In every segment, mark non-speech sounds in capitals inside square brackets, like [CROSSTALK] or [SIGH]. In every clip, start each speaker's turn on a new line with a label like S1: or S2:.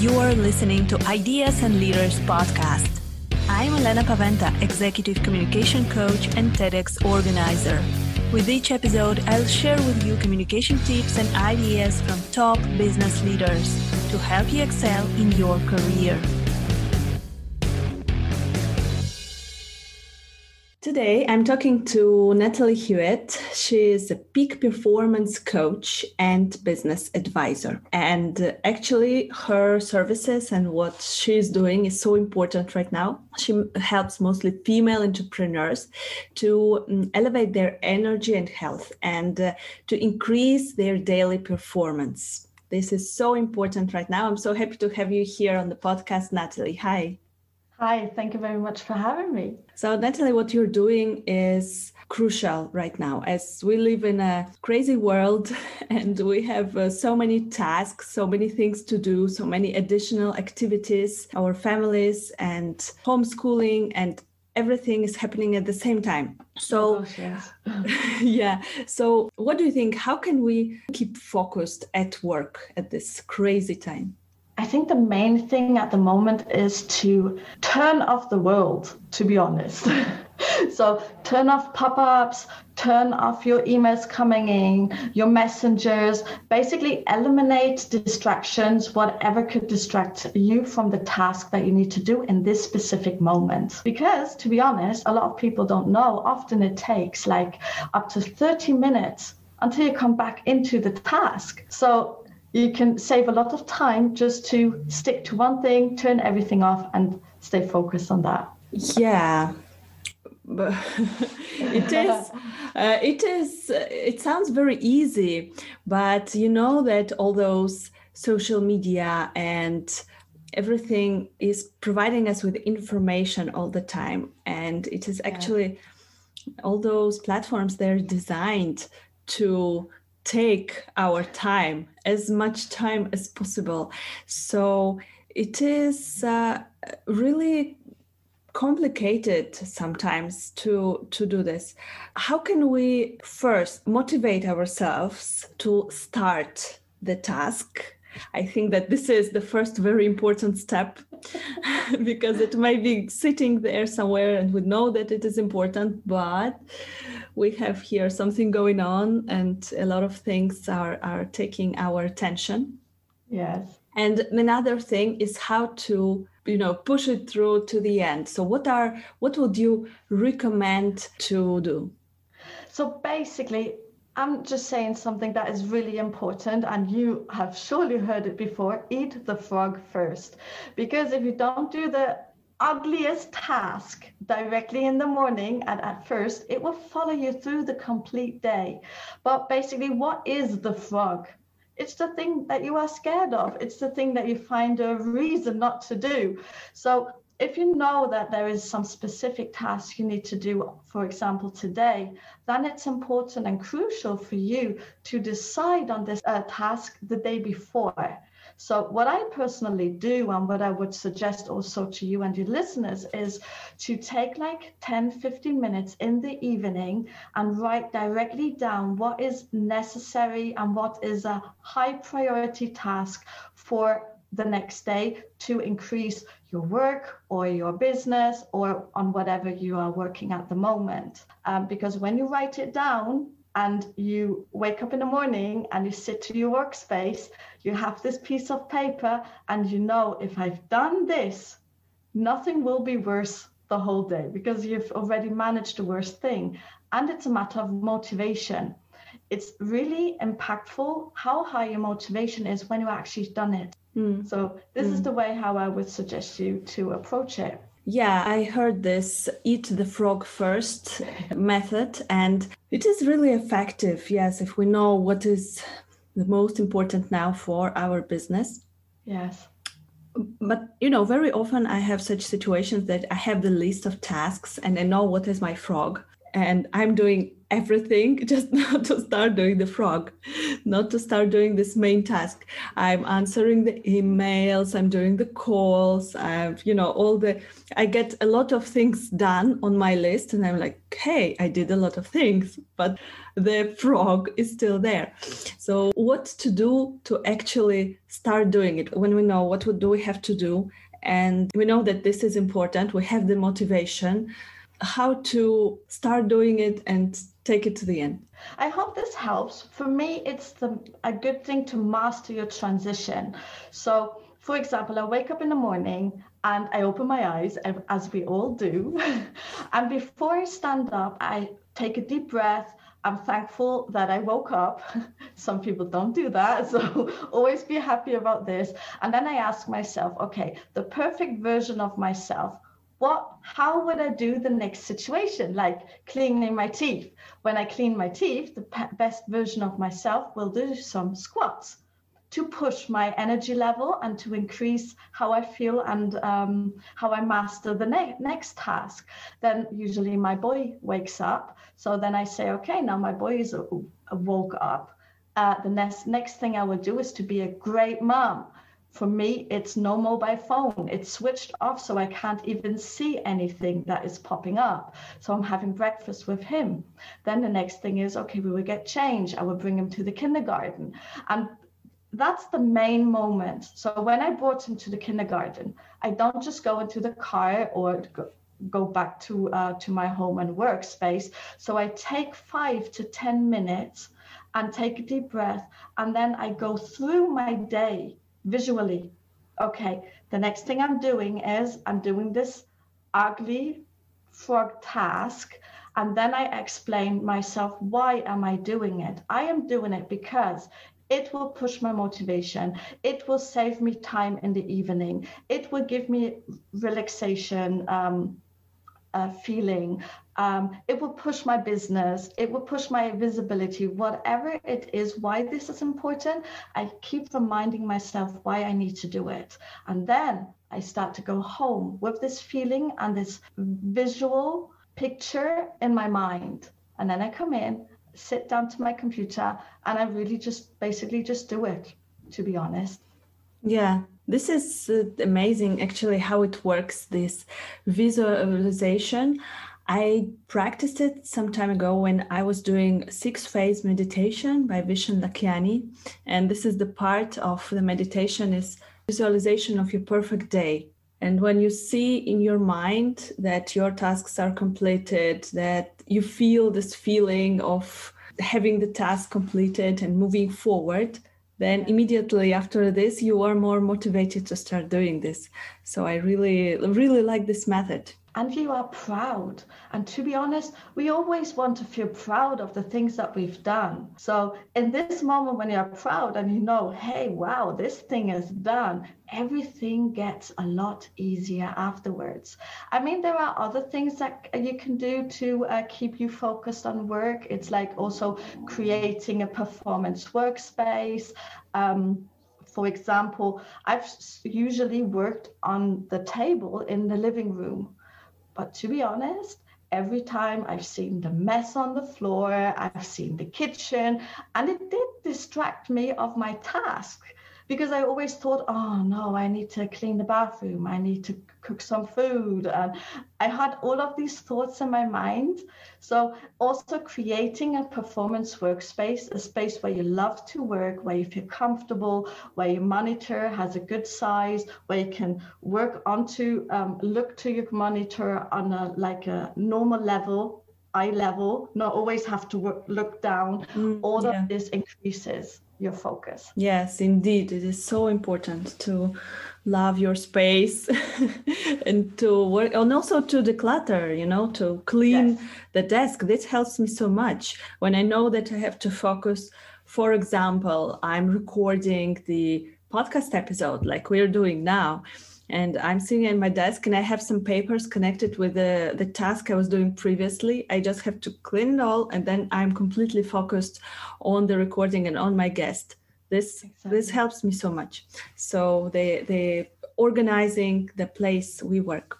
S1: You are listening to Ideas and Leaders podcast. I'm Elena Paventa, Executive Communication Coach and TEDx organizer. With each episode, I'll share with you communication tips and ideas from top business leaders to help you excel in your career. Today, I'm talking to Natalie Hewitt. She is a peak performance coach and business advisor. And actually, her services and what she's doing is so important right now. She helps mostly female entrepreneurs to um, elevate their energy and health and uh, to increase their daily performance. This is so important right now. I'm so happy to have you here on the podcast, Natalie. Hi.
S2: Hi, thank you very much for having me.
S1: So, Natalie, what you're doing is crucial right now as we live in a crazy world [LAUGHS] and we have uh, so many tasks, so many things to do, so many additional activities, our families and homeschooling and everything is happening at the same time. So,
S2: oh, yes. [LAUGHS]
S1: yeah. So, what do you think? How can we keep focused at work at this crazy time?
S2: I think the main thing at the moment is to turn off the world, to be honest. [LAUGHS] so turn off pop-ups, turn off your emails coming in, your messengers, basically eliminate distractions, whatever could distract you from the task that you need to do in this specific moment. Because to be honest, a lot of people don't know, often it takes like up to 30 minutes until you come back into the task. So you can save a lot of time just to stick to one thing, turn everything off, and stay focused on that.
S1: Yeah. But [LAUGHS] it is uh, it is it sounds very easy but you know that all those social media and everything is providing us with information all the time and it is actually yeah. all those platforms they're designed to take our time as much time as possible. So it is uh, really complicated sometimes to to do this. How can we first motivate ourselves to start the task? I think that this is the first very important step [LAUGHS] because it might be sitting there somewhere and we know that it is important, but we have here something going on and a lot of things are, are taking our attention.
S2: Yes.
S1: And another thing is how to you know push it through to the end so what are what would you recommend to do
S2: so basically I'm just saying something that is really important, and you have surely heard it before eat the frog first. Because if you don't do the ugliest task directly in the morning and at first, it will follow you through the complete day. But basically, what is the frog? It's the thing that you are scared of. It's the thing that you find a reason not to do. So if you know that there is some specific task you need to do, for example, today, then it's important and crucial for you to decide on this uh, task the day before. So, what I personally do, and what I would suggest also to you and your listeners, is to take like 10, 15 minutes in the evening and write directly down what is necessary and what is a high priority task for the next day to increase your work or your business or on whatever you are working at the moment. Um, because when you write it down, and you wake up in the morning and you sit to your workspace, you have this piece of paper, and you know if I've done this, nothing will be worse the whole day because you've already managed the worst thing. And it's a matter of motivation. It's really impactful how high your motivation is when you actually done it. Mm. So this mm. is the way how I would suggest you to approach it.
S1: Yeah, I heard this eat the frog first [LAUGHS] method, and it is really effective. Yes, if we know what is the most important now for our business.
S2: Yes.
S1: But you know, very often I have such situations that I have the list of tasks and I know what is my frog. And i'm doing everything [LAUGHS] just not to start doing the frog not to start doing this main task. I'm answering the emails i'm doing the calls i've you know all the i get a lot of things done on my list and i'm like hey i did a lot of things but the frog is still there. So what to do to actually start doing it when we know what do we have to do? And we know that this is important. We have the motivation how to start doing it and take it to the end.
S2: I hope this helps. For me, it's the, a good thing to master your transition. So, for example, I wake up in the morning and I open my eyes, as we all do. [LAUGHS] and before I stand up, I take a deep breath. I'm thankful that I woke up. [LAUGHS] Some people don't do that. [LAUGHS] So always be happy about this. And then I ask myself, okay, the perfect version of myself, what how would i do the next situation? Like cleaning my teeth. When i clean my teeth the best version of myself will do some squats to push my energy level and to increase how i feel and um, how i master the ne- next task. Then usually my boy wakes up. So then i say okay now my boy is woke up. Uh, the next next thing i will do is to be a great mom for me, it's no mobile phone. It's switched off, so I can't even see anything that is popping up. So I'm having breakfast with him. Then the next thing is, okay, we will get change. I will bring him to the kindergarten. And that's the main moment. So when I brought him to the kindergarten, I don't just go into the car or go, back to uh, to my home and workspace. So I take five to ten minutes and take a deep breath, and then I go through my day visually. Okay, the next thing I'm doing is I'm doing this ugly frog task and then I explain myself why am I doing it? I am doing it because it will push my motivation. It will save me time in the evening. It will give me relaxation um, uh, feeling. Um, it will push my business. It will push my visibility. Whatever it is, why this is important, I keep reminding myself why I need to do it. And then I start to go home with this feeling and this visual picture in my mind. And then I come in, sit down to my computer, and I really just basically just do it, to be honest.
S1: Yeah, this is uh, amazing actually how it works this visualization. I practiced it some time ago when i was doing six phase meditation by vishen lakhiani and this is the part of the meditation is visualization of your perfect day. And when you see in your mind that your tasks are completed that you feel this feeling of having the task completed and moving forward then immediately after this you are more motivated to start doing this so i really really like this method
S2: and you are proud. And to be honest, we always want to feel proud of the things that we've done. So, in this moment when you're proud and you know, hey, wow, this thing is done, everything gets a lot easier afterwards. I mean, there are other things that you can do to uh, keep you focused on work. It's like also creating a performance workspace. Um, for example, I've usually worked on the table in the living room but to be honest, every time I've seen the mess on the floor, I've seen the kitchen, and it did distract me of my task because I always thought, oh no, I need to clean the bathroom, I need to cook some food. And I had all of these thoughts in my mind. So, also creating a performance workspace, a space where you love to work, where you feel comfortable, where your monitor has a good size, where you can work onto, um, look to your monitor on a like a normal level eye level, not always have to work, look down. Mm, all yeah. of this increases your focus.
S1: Yes, indeed. It is so important to love your space [LAUGHS] and to work and also to declutter, you know, to clean yes. the desk. This helps me so much when I know that I have to focus. For example, I'm recording the podcast episode like we're doing now and I'm sitting at my desk and I have some papers connected with the, the task I was doing previously. I just have to clean it all and then I'm completely focused on the recording and on my guest. This exactly. this helps me so much. So the the organizing the place we work.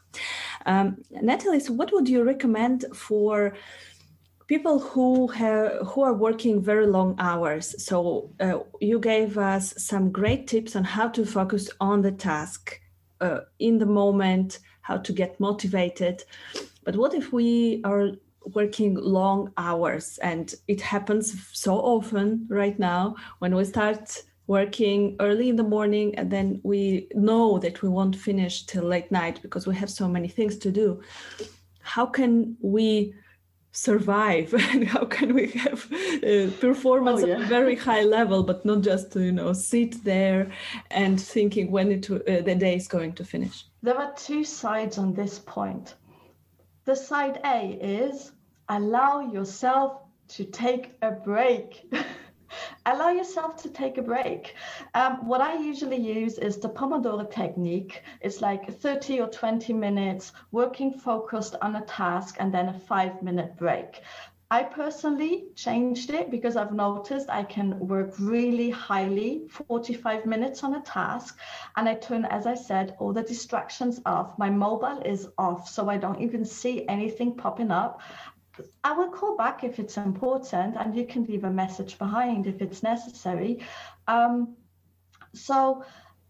S1: Um, Natalie, so what would you recommend for people who have who are working very long hours so uh, you gave us some great tips on how to focus on the task uh, in the moment how to get motivated. But what if we are working long hours? And it happens so often right now when we start working early in the morning and then we know that we won't finish till late night because we have so many things to do. How can we survive? [LAUGHS] And how can we have uh, performance oh, yeah. at a very high [LAUGHS] level but not just to you know sit there and thinking when it uh, the day is going to finish?
S2: There are two sides on this point. The side a is allow yourself to take a break [LAUGHS] allow yourself to take a break. Um, what I usually use is the Pomodoro technique. It's like 30 or 20 minutes working focused on a task and then a five minute break. I personally changed it because I've noticed I can work really highly 45 minutes on a task and I turn, as I said, all the distractions off. My mobile is off, so I don't even see anything popping up. I will call back if it's important, and you can leave a message behind if it's necessary. Um, so,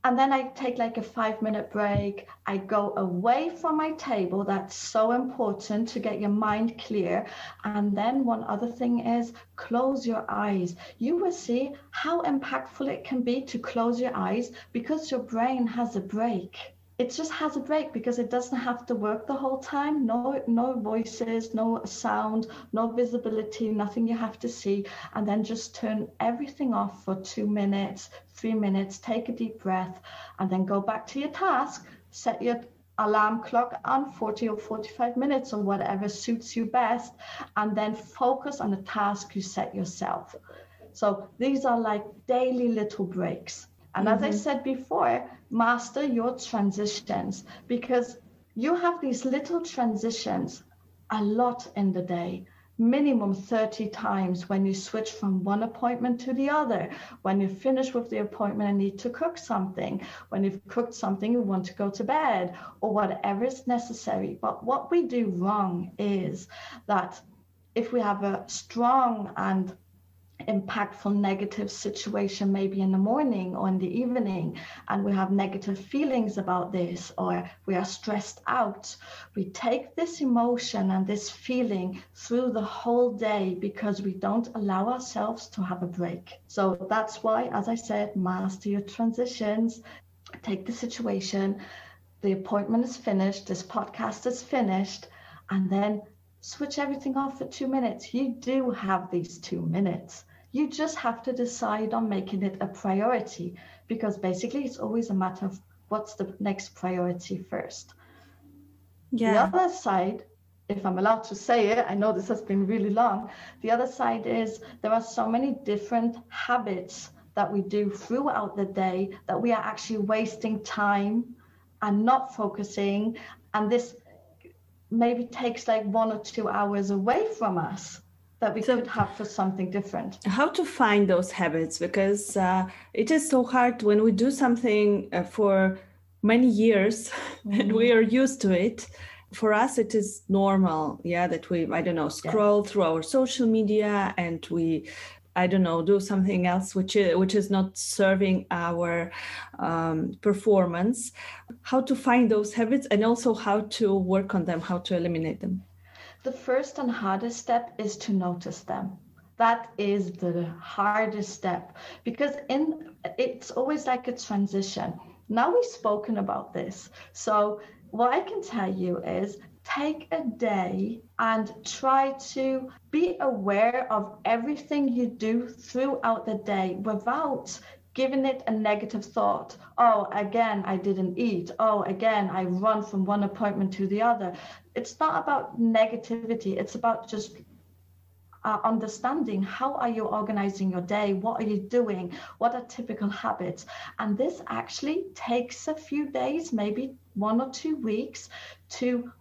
S2: and then I take like a five minute break. I go away from my table. That's so important to get your mind clear. And then one other thing is close your eyes. You will see how impactful it can be to close your eyes because your brain has a break it just has a break because it doesn't have to work the whole time. No, no voices, no sound, no visibility, nothing you have to see. And then just turn everything off for two minutes, three minutes, take a deep breath, and then go back to your task. Set your alarm clock on 40 or 45 minutes or whatever suits you best, and then focus on the task you set yourself. So these are like daily little breaks. And mm-hmm. as I mm-hmm. said before, master your transitions because you have these little transitions a lot in the day minimum 30 times when you switch from one appointment to the other. When you finish with the appointment and need to cook something, when you've cooked something, you want to go to bed, or whatever is necessary. But what we do wrong is that if we have a strong and impactful negative situation maybe in the morning or in the evening and we have negative feelings about this or we are stressed out we take this emotion and this feeling through the whole day because we don't allow ourselves to have a break so that's why as i said master your transitions take the situation the appointment is finished this podcast is finished and then switch everything off for two minutes. You do have these two minutes. You just have to decide on making it a priority because basically it's always a matter of what's the next priority first. Yeah. The other side, if I'm allowed to say it, I know this has been really long. The other side is there are so many different habits that we do throughout the day that we are actually wasting time and not focusing. And this maybe takes like one or two hours away from us that we could have for something different.
S1: How to find those habits? Because uh, it is so hard when we do something uh, for many years mm-hmm. [LAUGHS] and we mm-hmm. are used to it. For us, it is normal, yeah, that we, I don't know, scroll through our social media and we I don't know, do something else which is, which is not serving our um, performance. How to find those habits and also how to work on them, how to eliminate them.
S2: The first and hardest step is to notice them. That is the hardest step because in it's always like a transition. Now we've spoken about this. So what I can tell you is take a day and try to be aware of everything you do throughout the day without giving it a negative thought. Oh, again, I didn't eat. Oh, again, I run from one appointment to the other. It's not about negativity. It's about just uh, understanding how are you organizing your day what are you doing what are typical habits and this actually takes a few days maybe one or two weeks to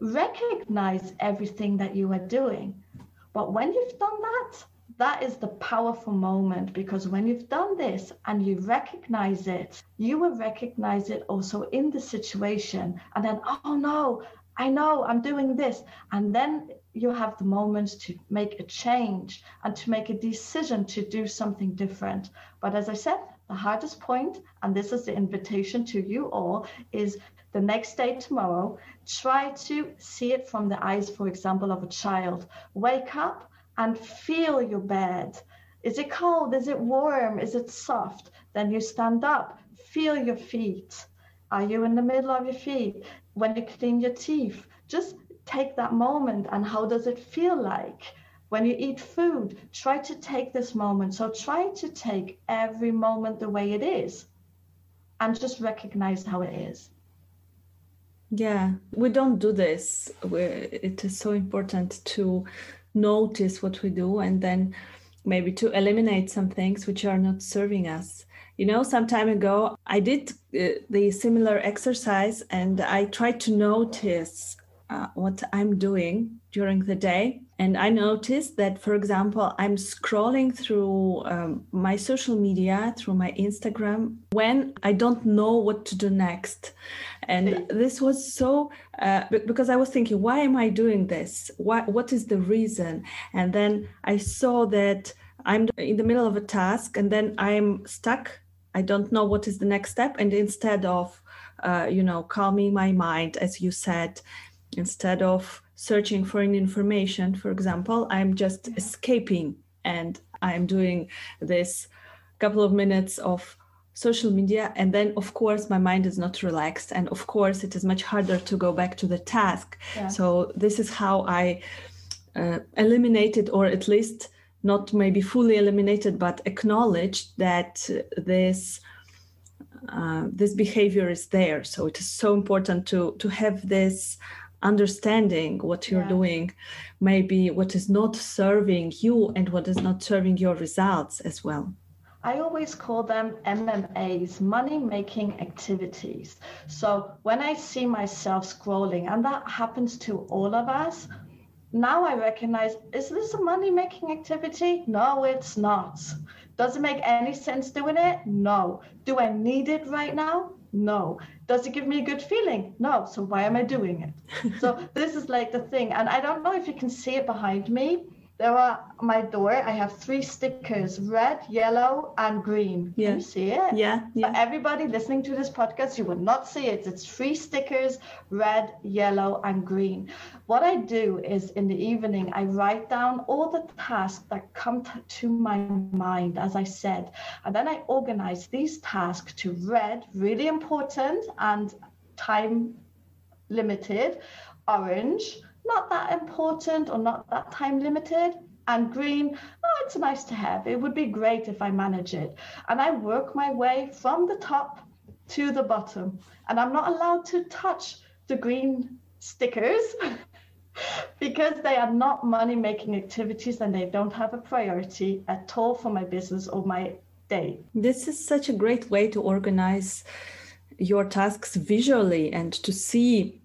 S2: recognize everything that you are doing but when you've done that that is the powerful moment because when you've done this and you recognize it, you will recognize it also in the situation. And then, oh no, I know I'm doing this. And then you have the moments to make a change and to make a decision to do something different. But as I said, the hardest point, and this is the invitation to you all, is the next day tomorrow, try to see it from the eyes, for example, of a child. Wake up and feel your bed. Is it cold? Is it warm? Is it soft? Then you stand up, feel your feet. Are you in the middle of your feet? When you clean your teeth, just take that moment and how does it feel like? When you eat food, try to take this moment. So try to take every moment the way it is and just recognize how it is.
S1: Yeah, we don't do this. We're, it is so important to notice what we do and then maybe to eliminate some things which are not serving us. You know, some time ago, I did uh, the similar exercise and I tried to notice uh, what I'm doing during the day. And I noticed that, for example, I'm scrolling through um, my social media, through my Instagram, when I don't know what to do next. And this was so, uh, because I was thinking, why am I doing this? Why, what is the reason? And then I saw that I'm in the middle of a task and then I'm stuck. I don't know what is the next step. And instead of, uh, you know, calming my mind, as you said, instead of searching for an information for example i'm just escaping and i'm doing this couple of minutes of social media. And then of course my mind is not relaxed. And of course it is much harder to go back to the task. Yeah. so this is how i uh, eliminated or at least not maybe fully eliminated but acknowledged that this uh, this behavior is there. So it is so important to to have this understanding what you're yeah. doing maybe what is not serving you and what is not serving your results as well
S2: I always call them MMAs, money making activities. So when I see myself scrolling, and that happens to all of us, now I recognize is this a money making activity? No, it's not. Does it make any sense doing it? No. Do I need it right now? No. Does it give me a good feeling? No. So why am I doing it? [LAUGHS] so this is like the thing. And I don't know if you can see it behind me there are my door. I have three stickers: red, yellow, and green. Yeah. Can you see it?
S1: Yeah. yeah.
S2: For everybody listening to this podcast, you will not see it. It's three stickers: red, yellow, and green. What I do is in the evening, I write down all the tasks that come t- to my mind, as I said, and then I organize these tasks to red, really important and time limited, orange not that important or not that time limited. And green, oh, it's nice to have. It would be great if I manage it. And I work my way from the top to the bottom. And I'm not allowed to touch the green stickers [LAUGHS] because they are not money making activities and they don't have a priority at all for my business or my day.
S1: This is such a great way to organize your tasks visually and to see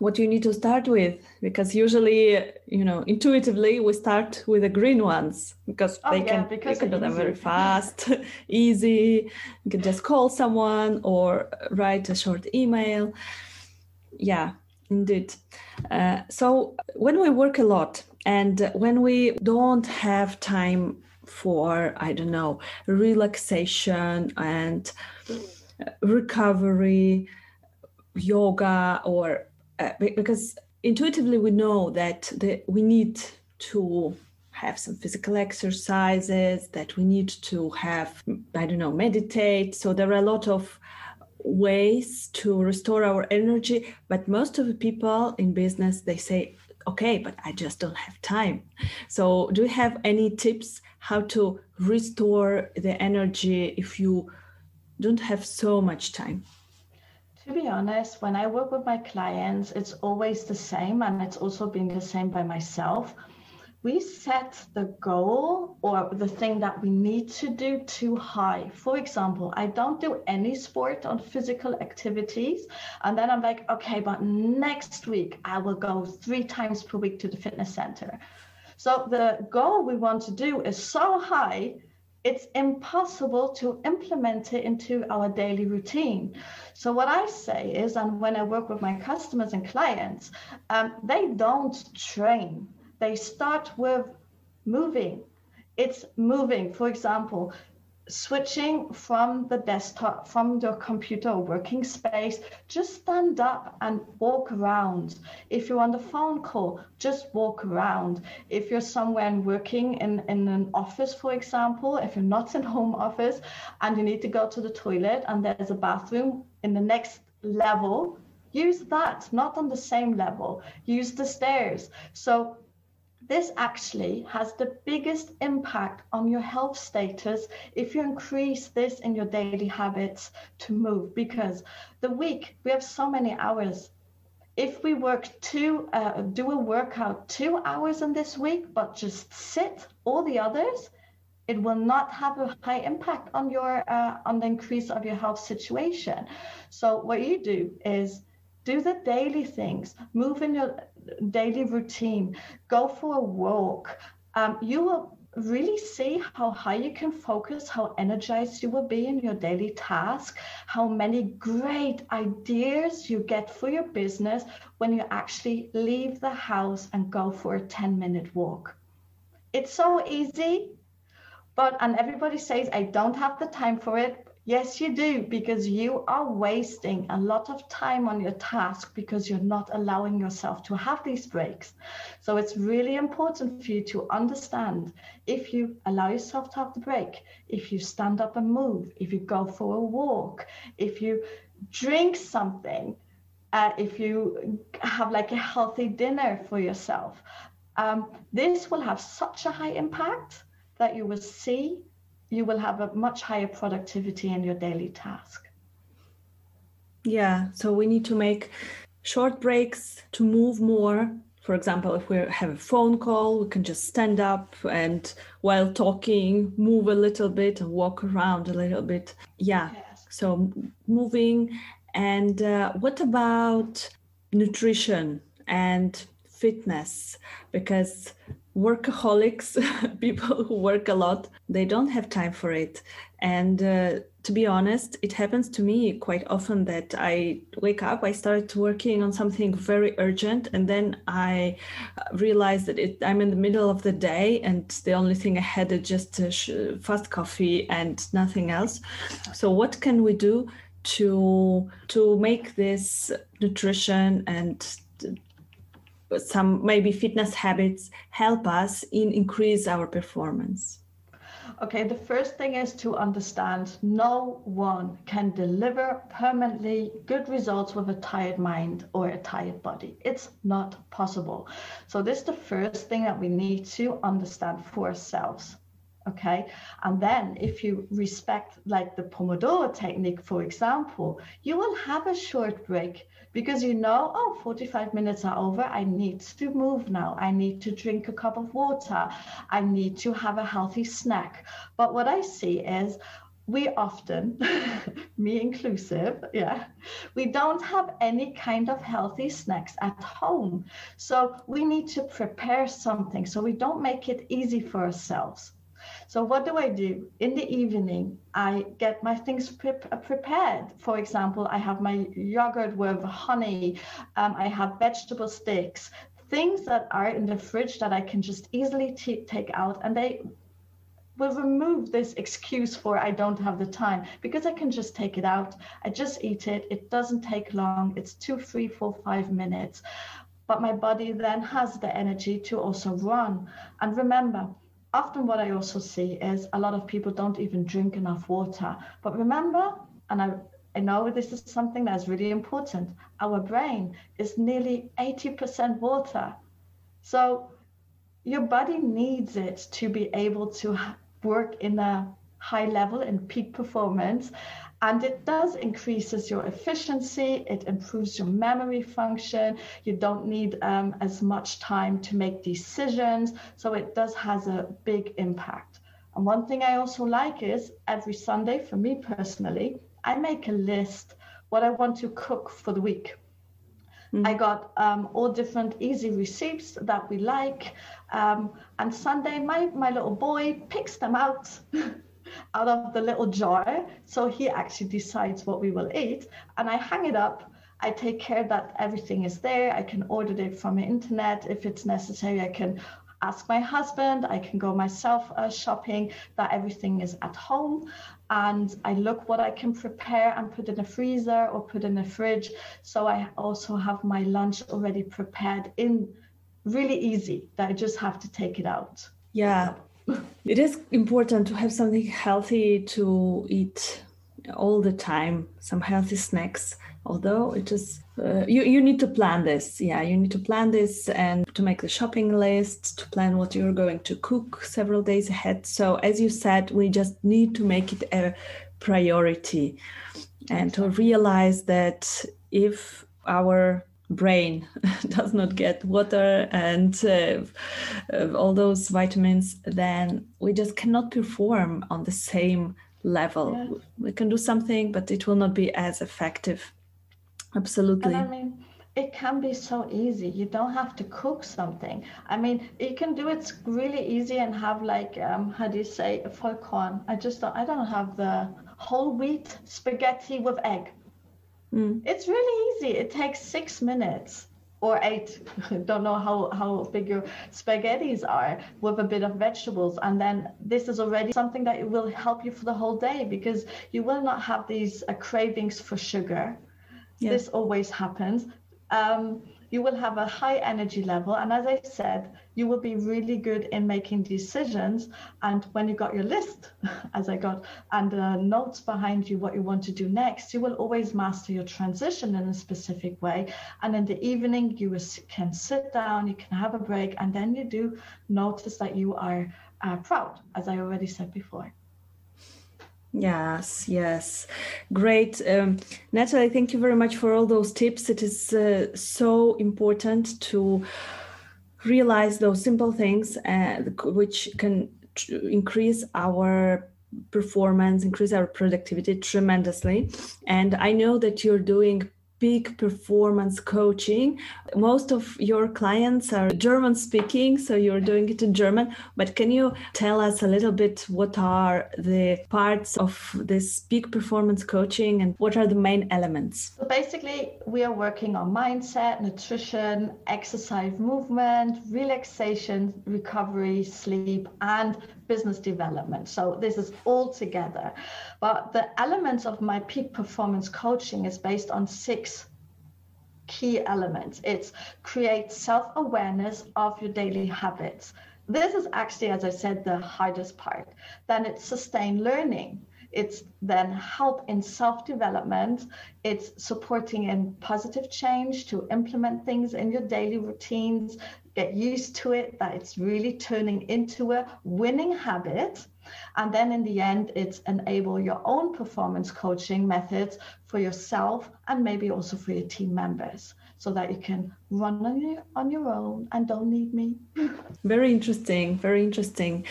S1: what you need to start with because usually you know intuitively we start with the green ones because oh, they yeah, can because you can do them very [LAUGHS] fast [LAUGHS] easy. You can just call someone or write a short email. Yeah indeed. Uh, so when we work a lot and when we don't have time for i don't know relaxation and recovery yoga or uh, because intuitively we know that the, we need to have some physical exercises that we need to have i don't know meditate. So there are a lot of ways to restore our energy but most of the people in business they say okay but i just don't have time. So do you have any tips how to restore the energy if you don't have so much time
S2: to be honest, when I work with my clients, it's always the same, and it's also been the same by myself. We set the goal or the thing that we need to do too high. For example, I don't do any sport on physical activities. And then I'm like, okay, but next week I will go three times per week to the fitness center. So the goal we want to do is so high it's impossible to implement it into our daily routine. So, what I say is, and when I work with my customers and clients, um, they don't train, they start with moving. It's moving. For example, switching from the desktop, from your computer working space, just stand up and walk around. If you're on the phone call, just walk around. If you're somewhere and working in, in an office, for example, if you're not in home office and you need to go to the toilet and there's a bathroom in the next level, use that, not on the same level. Use the stairs. So this actually has the biggest impact on your health status if you increase this in your daily habits to move because the week we have so many hours. If we work two uh, do a workout two hours in this week but just sit all the others it will not have a high impact on your uh, on the increase of your health situation. So what you do is do the daily things. Move in your daily routine, go for a walk, um, you will really see how high you can focus, how energized you will be in your daily task, how many great ideas you get for your business when you actually leave the house and go for a 10 minute walk. It's so easy, but and everybody says I don't have the time for it, Yes, you do, because you are wasting a lot of time on your task because you're not allowing yourself to have these breaks. So it's really important for you to understand if you allow yourself to have the break, if you stand up and move, if you go for a walk, if you drink something, uh, if you have like a healthy dinner for yourself. Um, this will have such a high impact that you will see you will have a much higher productivity in your daily task.
S1: Yeah, so we need to make short breaks to move more. For example, if we have a phone call, we can just stand up and while talking, move a little bit and walk around a little bit. Yeah, yes. so moving. And uh, what about nutrition and fitness? Because workaholics, [LAUGHS] people who work a lot, they don't have time for it. And uh, to be honest, it happens to me quite often that I wake up, I start working on something very urgent, and then I realize that it, I'm in the middle of the day, and the only thing I had is just a fast coffee and nothing else. So, what can we do to to make this nutrition and some maybe fitness habits help us in increase our performance.
S2: Okay the first thing is to understand no one can deliver permanently good results with a tired mind or a tired body. It's not possible. So this is the first thing that we need to understand for ourselves okay and then if you respect like the pomodoro technique for example you will have a short break because you know oh 45 minutes are over i need to move now i need to drink a cup of water i need to have a healthy snack but what i see is we often, [LAUGHS] me inclusive, yeah, we don't have any kind of healthy snacks at home. So we need to prepare something so we don't make it easy for ourselves. So what do I do? In the evening, I get my things pre- prepared. For example, I have my yogurt with honey. Um, I have vegetable sticks, things that are in the fridge that I can just easily t- take out, and they will remove this excuse for I don't have the time because I can just take it out. I just eat it. It doesn't take long. It's two, three, four, five minutes. But my body then has the energy to also run. And remember, often what I also see is a lot of people don't even drink enough water. But remember, and I, I know this is something that's really important, our brain is nearly 80% water. So your body needs it to be able to work in a high level in peak performance and it does increases your efficiency it improves your memory function you don't need um, as much time to make decisions so it does has a big impact and one thing i also like is every sunday for me personally i make a list what i want to cook for the week mm-hmm. I got um, all different easy recipes that we like. Um, and Sunday, my, my little boy picks them out [LAUGHS] out of the little jar. So he actually decides what we will eat. And I hang it up. I take care that everything is there. I can order it from the internet. If it's necessary, I can ask my husband. I can go myself uh, shopping, that everything is at home. And I look what I can prepare and put in a freezer or put in a fridge. So I also have my lunch already prepared in really easy that I just have to take it out.
S1: Yeah. It is important to have something healthy to eat all the time, some healthy snacks. Although it is, uh, you, you need to plan this. Yeah, you need to plan this and to make the shopping list, to plan what you're going to cook several days ahead. So, as you said, we just need to make it a priority and to realize that if our brain [LAUGHS] does not get water and uh, uh, all those vitamins, then we just cannot perform on the same level. Yeah. We can do something, but it will not be as effective. Absolutely.
S2: And I mean, it can be so easy. You don't have to cook something. I mean, you can do it really easy and have like, um, how do you say, vollkorn. I just don't, I don't have the whole wheat spaghetti with egg. Mm. It's really easy. It takes six minutes or eight. [LAUGHS] Don't know how, how big your spaghettis are with a bit of vegetables. And then this is already something that will help you for the whole day because you will not have these uh, cravings for sugar. Yeah. This always happens. Um, you will have a high energy level. And as I said, you will be really good in making decisions. And when you got your list, [LAUGHS] as I got, and uh, notes behind you, what you want to do next, you will always master your transition in a specific way. And in the evening, you can sit down, you can have a break, and then you do notice that you are uh, proud, as I already said before.
S1: Yes, yes. Great. Um, Natalie, thank you very much for all those tips. It is uh, so important to realize those simple things uh, which can increase our performance, increase our productivity tremendously. And I know that you're doing peak performance coaching. Most of your clients are German speaking, so you're doing it in German. But can you tell us a little bit what are the parts of this peak performance coaching and what are the main elements?
S2: So basically, we are working on mindset, nutrition, exercise, movement, relaxation, recovery, sleep, and business development. So this is all together. But the elements of my peak performance coaching is based on six key elements. It's create self-awareness of your daily habits. This is actually, as I said, the hardest part. Then it's sustain learning. It's then help in self development. It's supporting in positive change to implement things in your daily routines, get used to it, that it's really turning into a winning habit. And then in the end, it's enable your own performance coaching methods for yourself and maybe also for your team members so that you can run on your on your own and don't need me.
S1: very interesting, very interesting.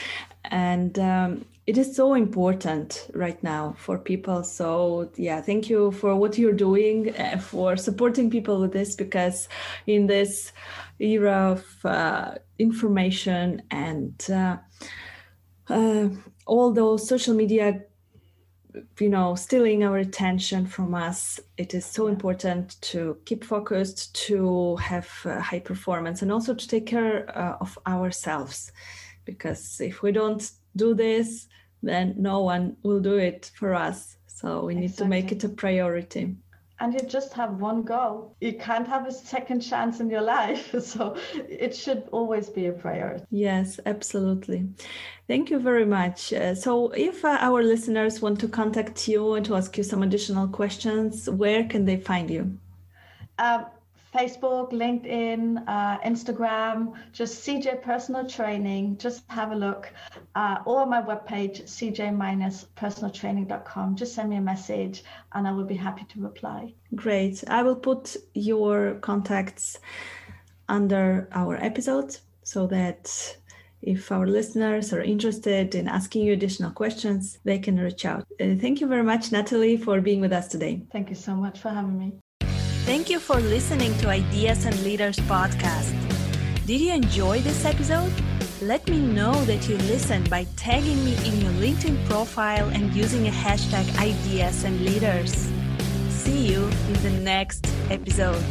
S1: And um, it is so important right now for people. So yeah, thank you for what you're doing uh, for supporting people with this because in this era of uh, information and uh, uh all those social media you know stealing our attention from us it is so important to keep focused to have uh, high performance and also to take care uh, of ourselves. Because if we don't do this then no one will do it for us. So we need to make it a priority
S2: and you just have one go. You can't have a second chance in your life. [LAUGHS] So it should always be a priority.
S1: Yes, absolutely. Thank you very much. Uh, so, if uh, our listeners want to contact you and to ask you some additional questions, where can they find you?
S2: Um, Facebook, LinkedIn, uh, Instagram, just CJ Personal Training. Just have a look. Uh, or my webpage, cj-personaltraining.com. Just send me a message and I will be happy to reply.
S1: Great. I will put your contacts under our episode so that if our listeners are interested in asking you additional questions, they can reach out. Uh, thank you very much, Natalie, for being with us today.
S2: Thank you so much for having me.
S1: Thank you for listening to Ideas and Leaders podcast. Did you enjoy this episode? Let me know that you listened by tagging me in your LinkedIn profile and using a hashtag ideas and leaders. See you in the next episode.